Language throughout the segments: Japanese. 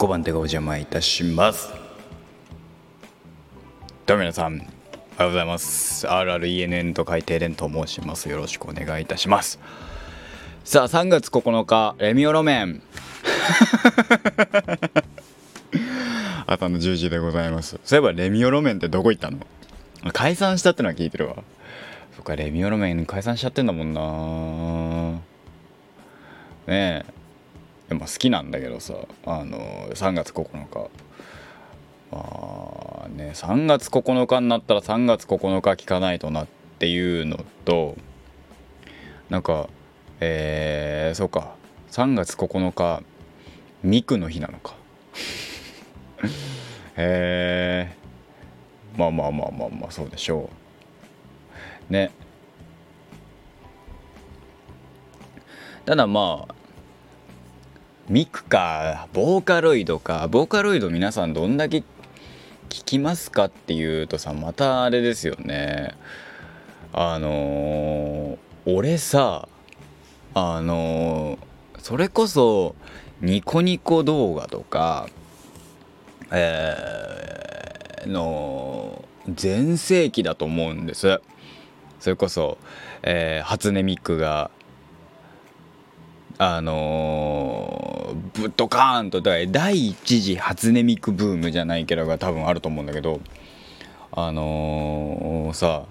5番手がお邪魔いたします。どうも皆さんおはようございます。RRENN と書いてレンと申します。よろしくお願いいたします。さあ3月9日レミオロメン。朝の10時でございます。そういえばレミオロメンってどこ行ったの？解散したってのは聞いてるわ。そっかレミオロメン解散しちゃってんだもんな。ねえ。まあ好きなんだけどさあの3月9日。まあね3月9日になったら3月9日聞かないとなっていうのとなんかえー、そうか。3月9日ミクの日なのか。へえまあまあまあまあまあそうでしょう。ね。ただまあミクかボーカロイドか。ボーカロイド皆さんどんだけ聞きますかっていうとさまたあれですよね。あのー、俺さあのー、それこそニコニコ動画とかえー、の全盛期だと思うんです。それこそ、えー、初音ミクがあの、ぶっとカーンと第一次初音ミクブームじゃないけどが多分あると思うんだけどあのー、さ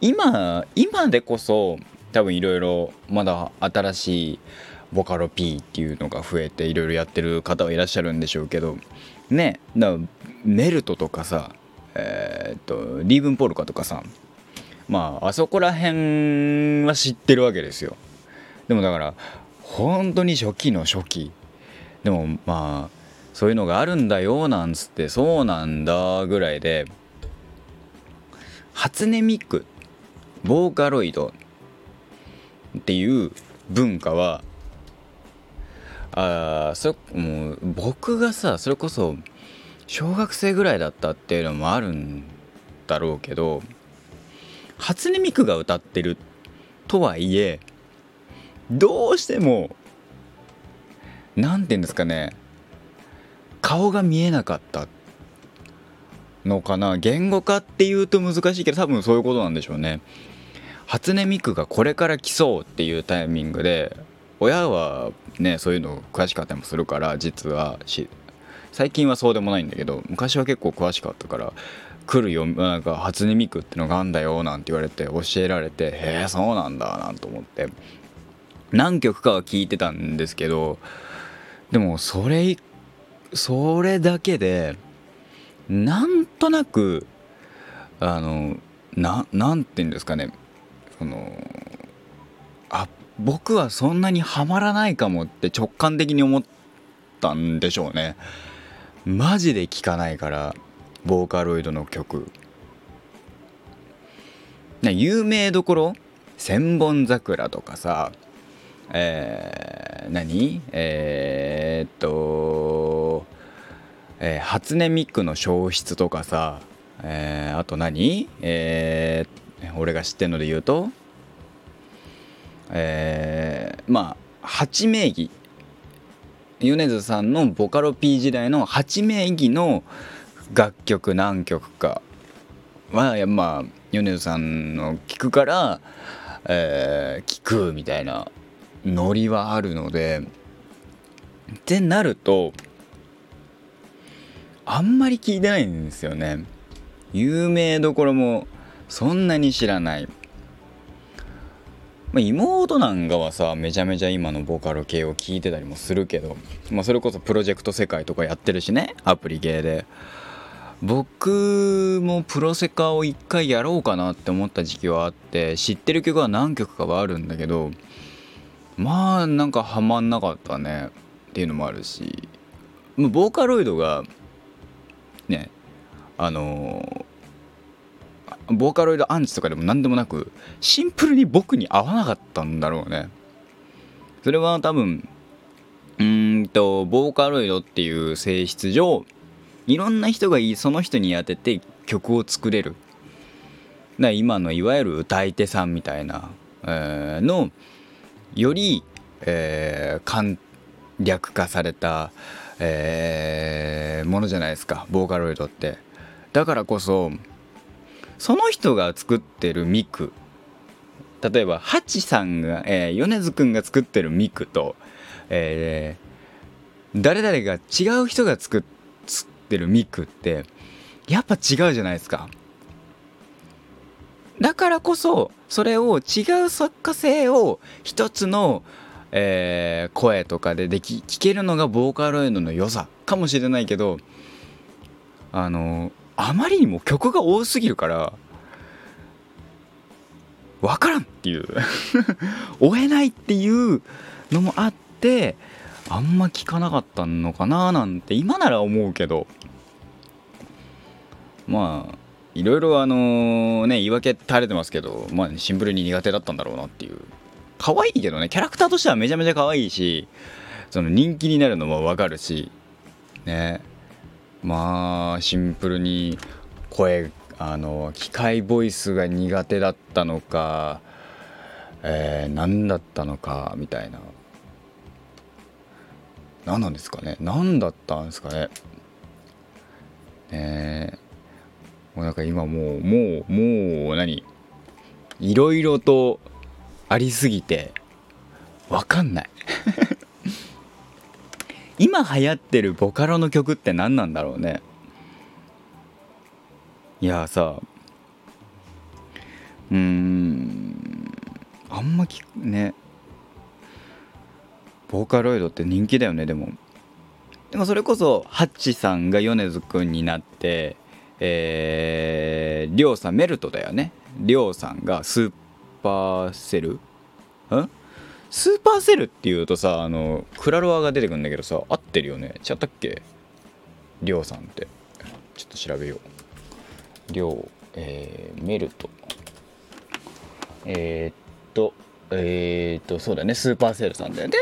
今今でこそ多分いろいろまだ新しいボカロ P っていうのが増えていろいろやってる方はいらっしゃるんでしょうけどねだメルトとかさえー、っとリーブンポルカとかさまああそこら辺は知ってるわけですよ。でもだから本当に初期の初期。でもまあそういうのがあるんだよなんつってそうなんだぐらいで初音ミクボーカロイドっていう文化はあそもう僕がさそれこそ小学生ぐらいだったっていうのもあるんだろうけど初音ミクが歌ってるとはいえどうしても何て言うんですかね顔が見えなかったのかな言語化っていうと難しいけど多分そういうことなんでしょうね。初音ミクがこれから来そうっていうタイミングで親はねそういうの詳しかったりもするから実はし最近はそうでもないんだけど昔は結構詳しかったから来るよなんか初音ミクってのがあんだよなんて言われて教えられてへえそうなんだなんと思って。何曲かは聞いてたんですけどでもそれそれだけでなんとなくあのななんて言うんですかね。そのあ僕はそんなにはまらないかもって直感的に思ったんでしょうね。マジで聴かないからボーカロイドの曲。有名どころ千本桜とかさえー、何？えー、っと、えー、初音ミックの消失とかさ、えー、あと何？えー、俺が知ってるので言うとえー、まあ8名義。米津さんのボカロ P 時代の8名義の楽曲何曲か。はまあ米津さんの聴くから、えー、聞くみたいな。ノリはあるのでってなるとあんまり聞いてないんですよね。有名どころもそんなに知らない。ま、妹なんかはさめちゃめちゃ今のボカロ系を聞いてたりもするけど、まあ、それこそプロジェクト世界とかやってるしねアプリ系で。僕もプロセカを一回やろうかなって思った時期はあって知ってる曲は何曲かはあるんだけどまあなんかハマんなかったね。っていうのもあるし。ボーカロイドがねあのボーカロイドアンチとかでも何でもなくシンプルに僕に合わなかったんだろうね。それは多分うんとボーカロイドっていう性質上いろんな人がいいその人に当てて曲を作れる。だ今のいわゆる歌い手さんみたいな、えー、のより、えー、簡略化された、えーものじゃないですかボーカロイドって。だからこそその人が作ってるミク例えばハチさんが、えー、米津くんが作ってるミクと、えー誰々が違う人が作ってるミクってやっぱ違うじゃないですか。だからこそそれを違う作家性を一つの、えー声とかででき聞けるのがボーカロイドの良さかもしれないけどあのあまりにも曲が多すぎるから分からんっていう。追えないっていうのもあってあんま聞かなかったのかななんて今なら思うけど。まあいろいろあのね言い訳垂れてますけどまあシンプルに苦手だったんだろうなっていう。可愛いけどねキャラクターとしてはめちゃめちゃ可愛いしその人気になるのもわかるしね。まあシンプルに声あの機械ボイスが苦手だったのか、えー、何だったのかみたいな。何なんですかね。何だったんですかね。ね。えもうなんか今もうもうもう何？いろいろとありすぎてわかんない。今流行ってるボカロの曲って何なんだろうね。いやさうんあんまきね。ボーカロイドって人気だよねでも。でもそれこそハッチさんが米津くんになってえー、りょうさんメルトだよね。りょうさんが supercell？ん？ supercell っていうとさあのクラロワが出てくるんだけどさ合ってるよね。違ったっけ？りょうさんって。ちょっと調べよう。りょう、えー、メルト。えー、っとえー、っとそうだね。 supercell さんだよね。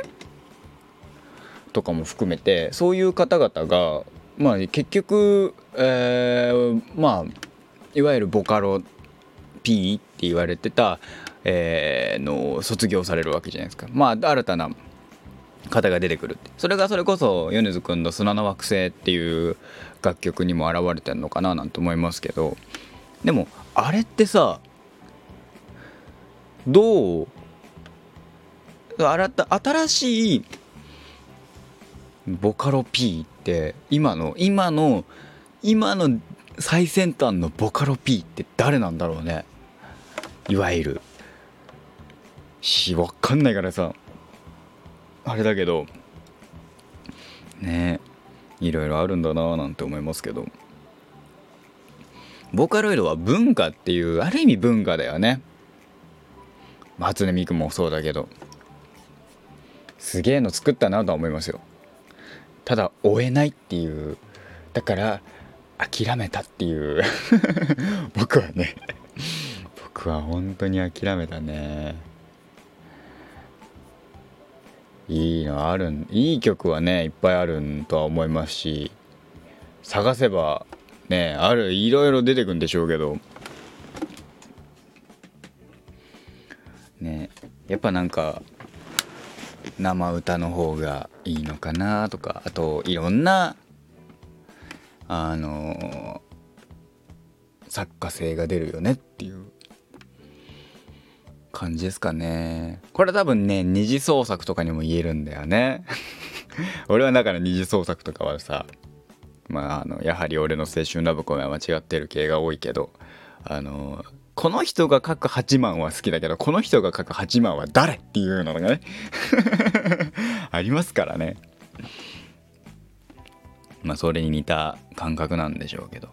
とかも含めてそういう方々がまあ結局、えー、まあいわゆるボカロ P って言われてた、えー、の卒業されるわけじゃないですか。まあ新たな方が出てくるて。それがそれこそ米津くんの「砂の惑星」っていう楽曲にも現れてるのかななんて思いますけど。でもあれってさどう新しいボカロ P って今の今の今の最先端のボカロ P って誰なんだろうね。いわゆる。しわかんないからさ。あれだけど。ね。いろいろあるんだなーなんて思いますけど。ボカロイドは文化っていうある意味文化だよね。初音ミクもそうだけど。すげえの作ったなとは思いますよ。ただ追えないっていうだから諦めたっていう 僕はね僕は本当に諦めたね。いいのあるんいい曲はねいっぱいあるんとは思いますし探せばねあるいろいろ出てくんでしょうけど。ねやっぱなんか生歌の方がいいのかなとかあといろんなあの作家性が出るよねっていう感じですかね。これ多分ね二次創作とかにも言えるんだよね。俺はだから二次創作とかはさまああのやはり俺の青春ラブコメは間違ってる系が多いけどあのこの人が書く8万は好きだけどこの人が書く8万は誰っていうのがね ありますからね。まあそれに似た感覚なんでしょうけど。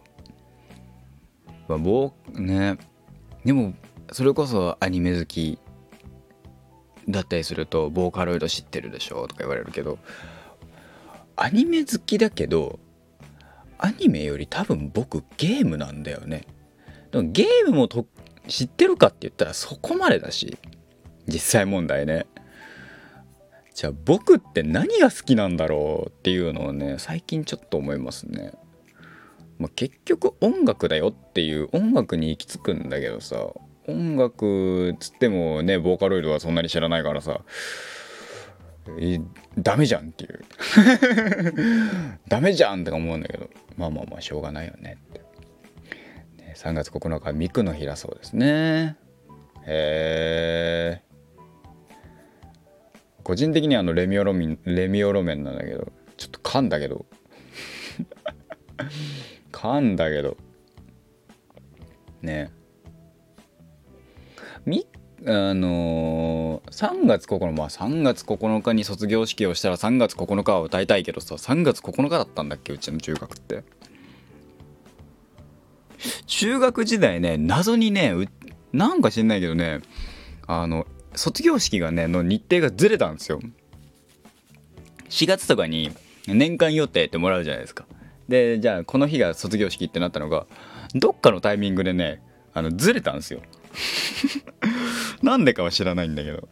まあ僕ね。でもそれこそアニメ好きだったりするとボーカロイド知ってるでしょとか言われるけどアニメ好きだけどアニメより多分僕ゲームなんだよね。でもゲームもと知ってるかって言ったらそこまでだし実際問題ね。じゃあ僕って何が好きなんだろうっていうのをね最近ちょっと思いますね、まあ、結局音楽だよっていう音楽に行き着くんだけどさ音楽つってもねボーカロイドはそんなに知らないからさえダメじゃんっていう。ダメじゃんとか思うんだけどまあまあまあしょうがないよねって、3月9日はミクの日だそうですね。へえ個人的にはあのレミオロメンレミオロメンなんだけどちょっと噛んだけど。噛んだけど。ね。みあのー、3月9日まあ3月9日に卒業式をしたら3月9日は歌いたいけどさ3月9日だったんだっけうちの中学って。中学時代ね謎にねなんか知んないけどねあの卒業式がねの日程がずれたんですよ。4月とかに年間予定ってもらうじゃないですか。でじゃあこの日が卒業式ってなったのがどっかのタイミングでねあのずれたんですよ。なんでかは知らないんだけど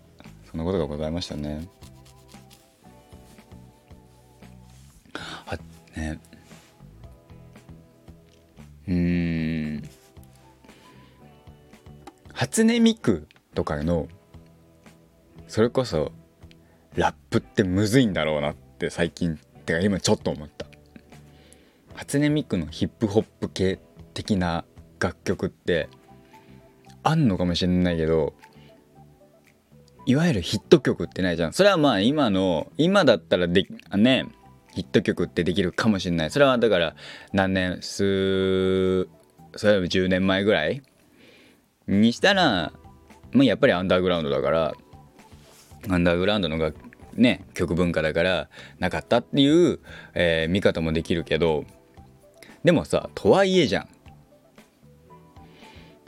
そんなことがございましたね。はねうん。初音ミクとかのそれこそラップってむずいんだろうなって最近てか今ちょっと思った。初音ミクのヒップホップ系的な楽曲ってあんのかもしれないけどいわゆるヒット曲ってないじゃん。それはまあ今の今だったらでねヒット曲ってできるかもしれない。それはだから何年数それは10年前ぐらいにしたらまあやっぱりアンダーグラウンドだからアンダーグラウンドのがね曲文化だからなかったっていう、えー、見方もできるけどでもさとはいえじゃん。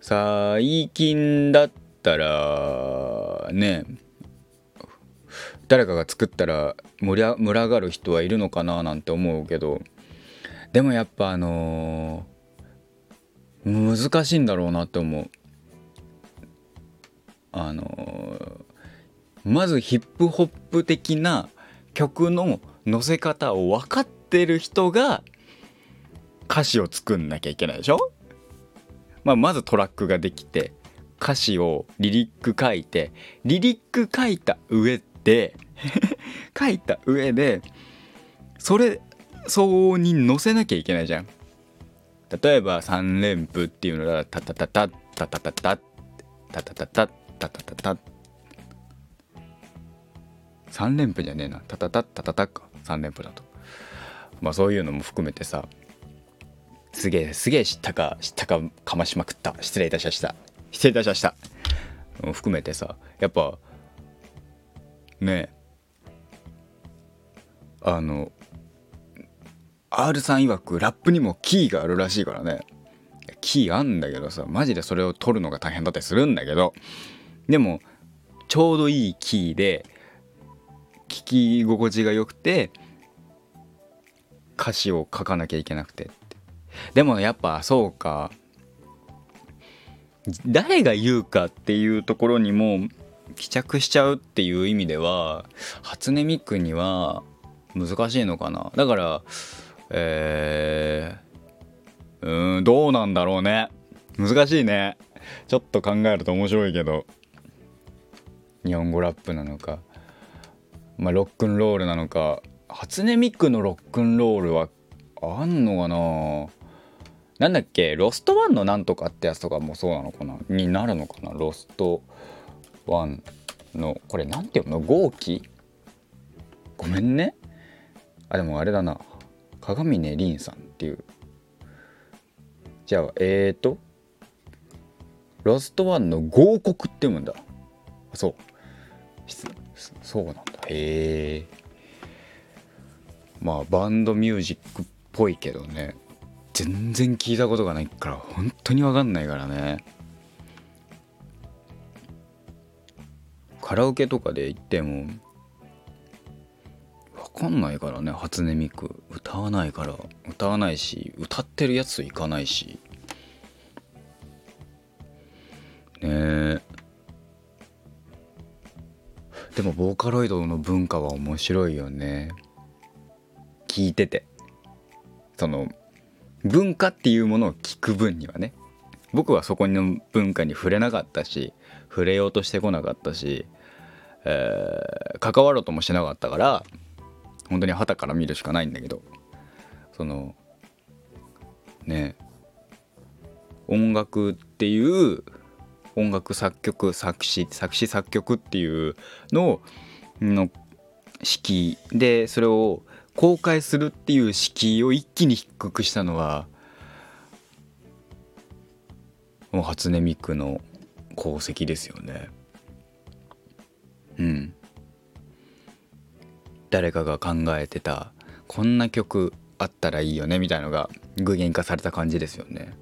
最近だったらね誰かが作ったら盛り群がる人はいるのかななんて思うけど。でもやっぱあのー、難しいんだろうなって思う。あのー、まずヒップホップ的な曲の乗せ方を分かってる人が歌詞を作んなきゃいけないでしょ？まあ、まずトラックができて歌詞をリリック書いてリリック書いた上で 書いた上でそれ相応に載せなきゃいけないじゃん。例えば3連符っていうのがタタタタタタタタタタタタタタタタタ3連符じゃねえなタタタタタタか3連符だとまあそういうのも含めてさすげえすげえ知ったか知ったかかましまくった失礼いたしました失礼いたしました含めてさやっぱね。あの R さん曰くラップにもキーがあるらしいからね。キーあんだけどさマジでそれを取るのが大変だったりするんだけど。でもちょうどいいキーで聞き心地が良くて歌詞を書かなきゃいけなくてでもやっぱそうか。誰が言うかっていうところにも帰着しちゃうっていう意味では初音ミクには難しいのかな。だからえー、うんどうなんだろうね。難しいね。ちょっと考えると面白いけど。日本語ラップなのか。まあロックンロールなのか。初音ミクのロックンロールはあんのかな。なんだっけ？ロストワンのなんとかってやつとかもそうなのかな？になるのかな？ロスト。ワンのこれなんていうの？号機？ごめんね。あでもあれだな。鏡ねりんさんっていう。じゃあえーとロストワンの合国って読むんだ。そう。そうなんだ。へえまあバンドミュージックっぽいけどね。全然聞いたことがないから本当に分かんないからね。カラオケとかで行っても分かんないからね初音ミク。歌わないから。歌わないし歌ってるやつ行かないし。ねえ。でもボーカロイドの文化は面白いよね。聞いてて。その文化っていうものを聞く分にはね。僕はそこの文化に触れなかったし触れようとしてこなかったしえー、関わろうともしなかったから本当に旗から見るしかないんだけどそのね音楽っていう音楽作曲作詞作詞作曲っていうのの敷居でそれを公開するっていう敷居を一気に低くしたのはもう初音ミクの功績ですよね。うん。誰かが考えてたこんな曲あったらいいよねみたいのが具現化された感じですよね。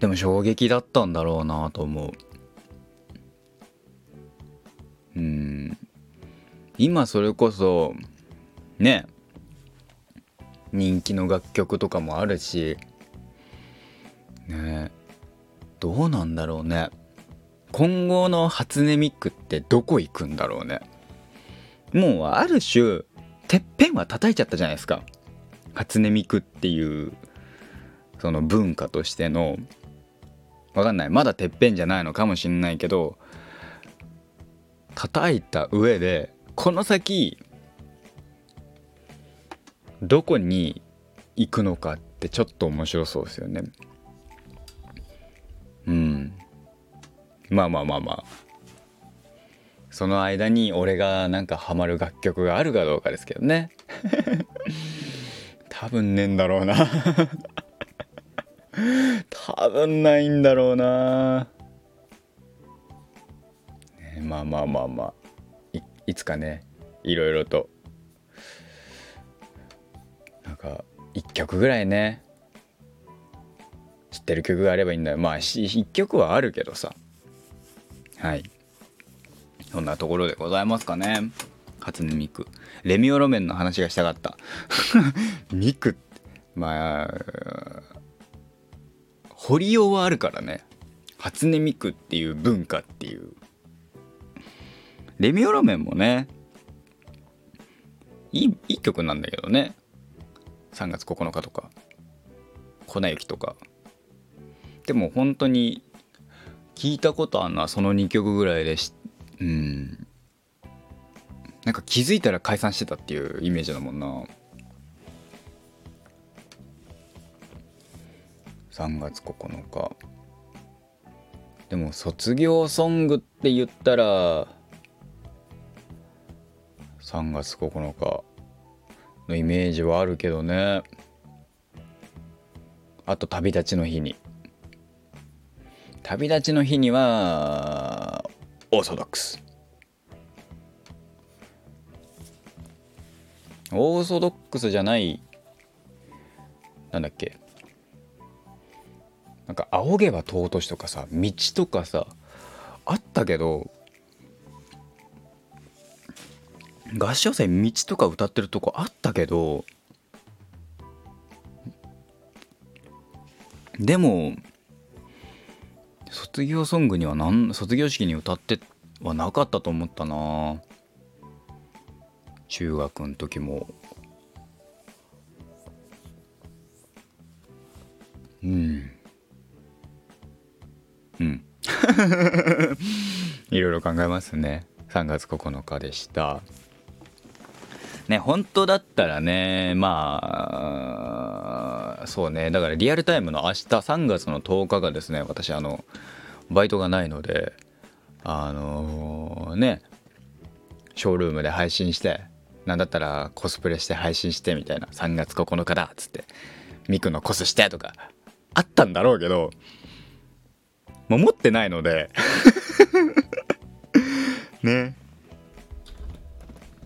でも衝撃だったんだろうなと思う。うん。今それこそね人気の楽曲とかもあるしねどうなんだろうね。今後の初音ミクってどこ行くんだろうね。もうある種てっぺんは叩いちゃったじゃないですか。初音ミクっていうその文化としての。わかんない。まだてっぺんじゃないのかもしんないけど叩いた上でこの先どこに行くのかってちょっと面白そうですよね。うん。まあまあまあまあ。その間に俺がなんかハマる楽曲があるかどうかですけどね。多分ねえんだろうな。多分ないんだろうな、ね、まあまあまあまあ。いいつかねいろいろと。なんか1曲ぐらいね。知ってる曲があればいいんだよ。まあ1曲はあるけどさ。はい。そんなところでございますかね。初音ミク。レミオロメンの話がしたかった。ミクまあ掘りようはあるからね。初音ミクっていう文化っていう。レミオロメンもねいいいい曲なんだけどね。3月9日とか粉雪とか。でも本当に聞いたことあるのはその2曲ぐらいでしうん。なんか気づいたら解散してたっていうイメージだもんな。3月9日。でも卒業ソングって言ったら3月9日のイメージはあるけどね。あと旅立ちの日に。旅立ちの日にはオーソドックス。オーソドックスじゃないなんだっけ。なんか「仰げば尊し」とかさ道とかさあったけど合唱祭道とか歌ってるとこあったけどでも卒業ソングにはなん卒業式に歌ってはなかったと思ったな。中学の時も。うん。うん。いろいろ考えますね。3月9日でした。ね本当だったらねまあそうね。だからリアルタイムの明日3月の10日がですね私あのバイトがないのであのー、ねショールームで配信してなんだったらコスプレして配信してみたいな3月9日だっつってミクのコスしてとかあったんだろうけどもう持ってないので ね。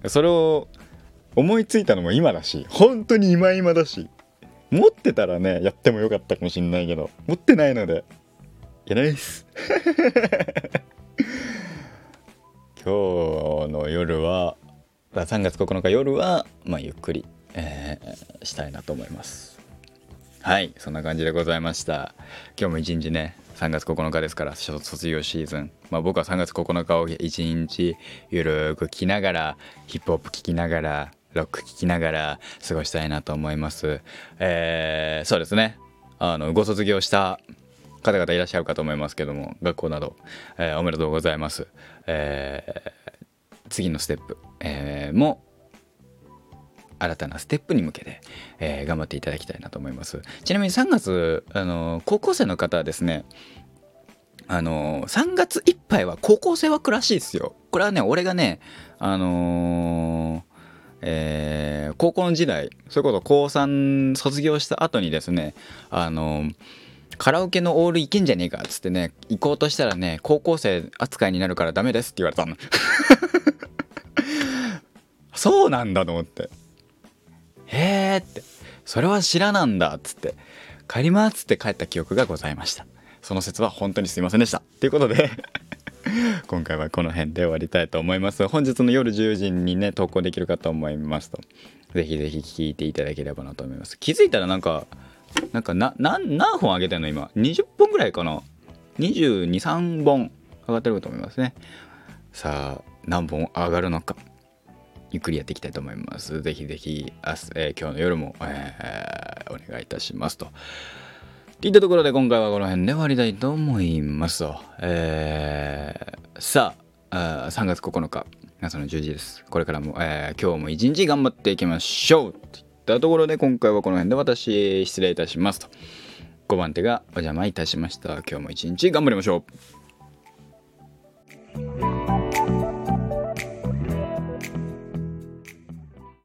それを思いついたのも今だし本当に今今だし。持ってたらねやってもよかったかもしんないけど持ってないのでやないです。今日の夜は3月9日夜はまあゆっくり、えー、したいなと思います。はいそんな感じでございました。今日も一日ね3月9日ですから卒業シーズン、まあ、僕は3月9日を一日ゆるく聴きながらヒップホップ聴きながらロック聴きながら過ごしたいなと思います。えー、そうですね。あの、ご卒業した方々いらっしゃるかと思いますけども学校など、えーおめでとうございます、えー次のステップ、えーも新たなステップに向けて、えー頑張っていただきたいなと思います。ちなみに3月あの高校生の方はですねあの3月いっぱいは高校生枠らしいですよ。これはね俺がねあのえー高校の時代それこそ高3卒業した後にですねあのカラオケのオール行けんじゃねえかっつってね行こうとしたらね高校生扱いになるからダメですって言われたの。そうなんだと思って。へえって。それは知らなんだっつって。帰りますって帰った記憶がございました。その説は本当にすいませんでした。ということで 今回はこの辺で終わりたいと思います。本日の夜10時にね投稿できるかと思いますと。ぜひぜひ聞いていただければなと思います。気づいたらなんかなんかな何本上げてんの？今。20本ぐらいかな。223本上がってると思いますね。さあ何本上がるのか。ゆっくりやっていきたいと思います。ぜひぜひ明日、えー今日の夜も、えーお願いいたしますと。といったところで今回はこの辺で終わりたいと思いますと。えー、さああ、3月9日、朝の10時です。これからも、えー、今日も一日頑張っていきましょうといったところで今回はこの辺で私、失礼いたしますと。5番手がお邪魔いたしました。今日も一日頑張りましょう。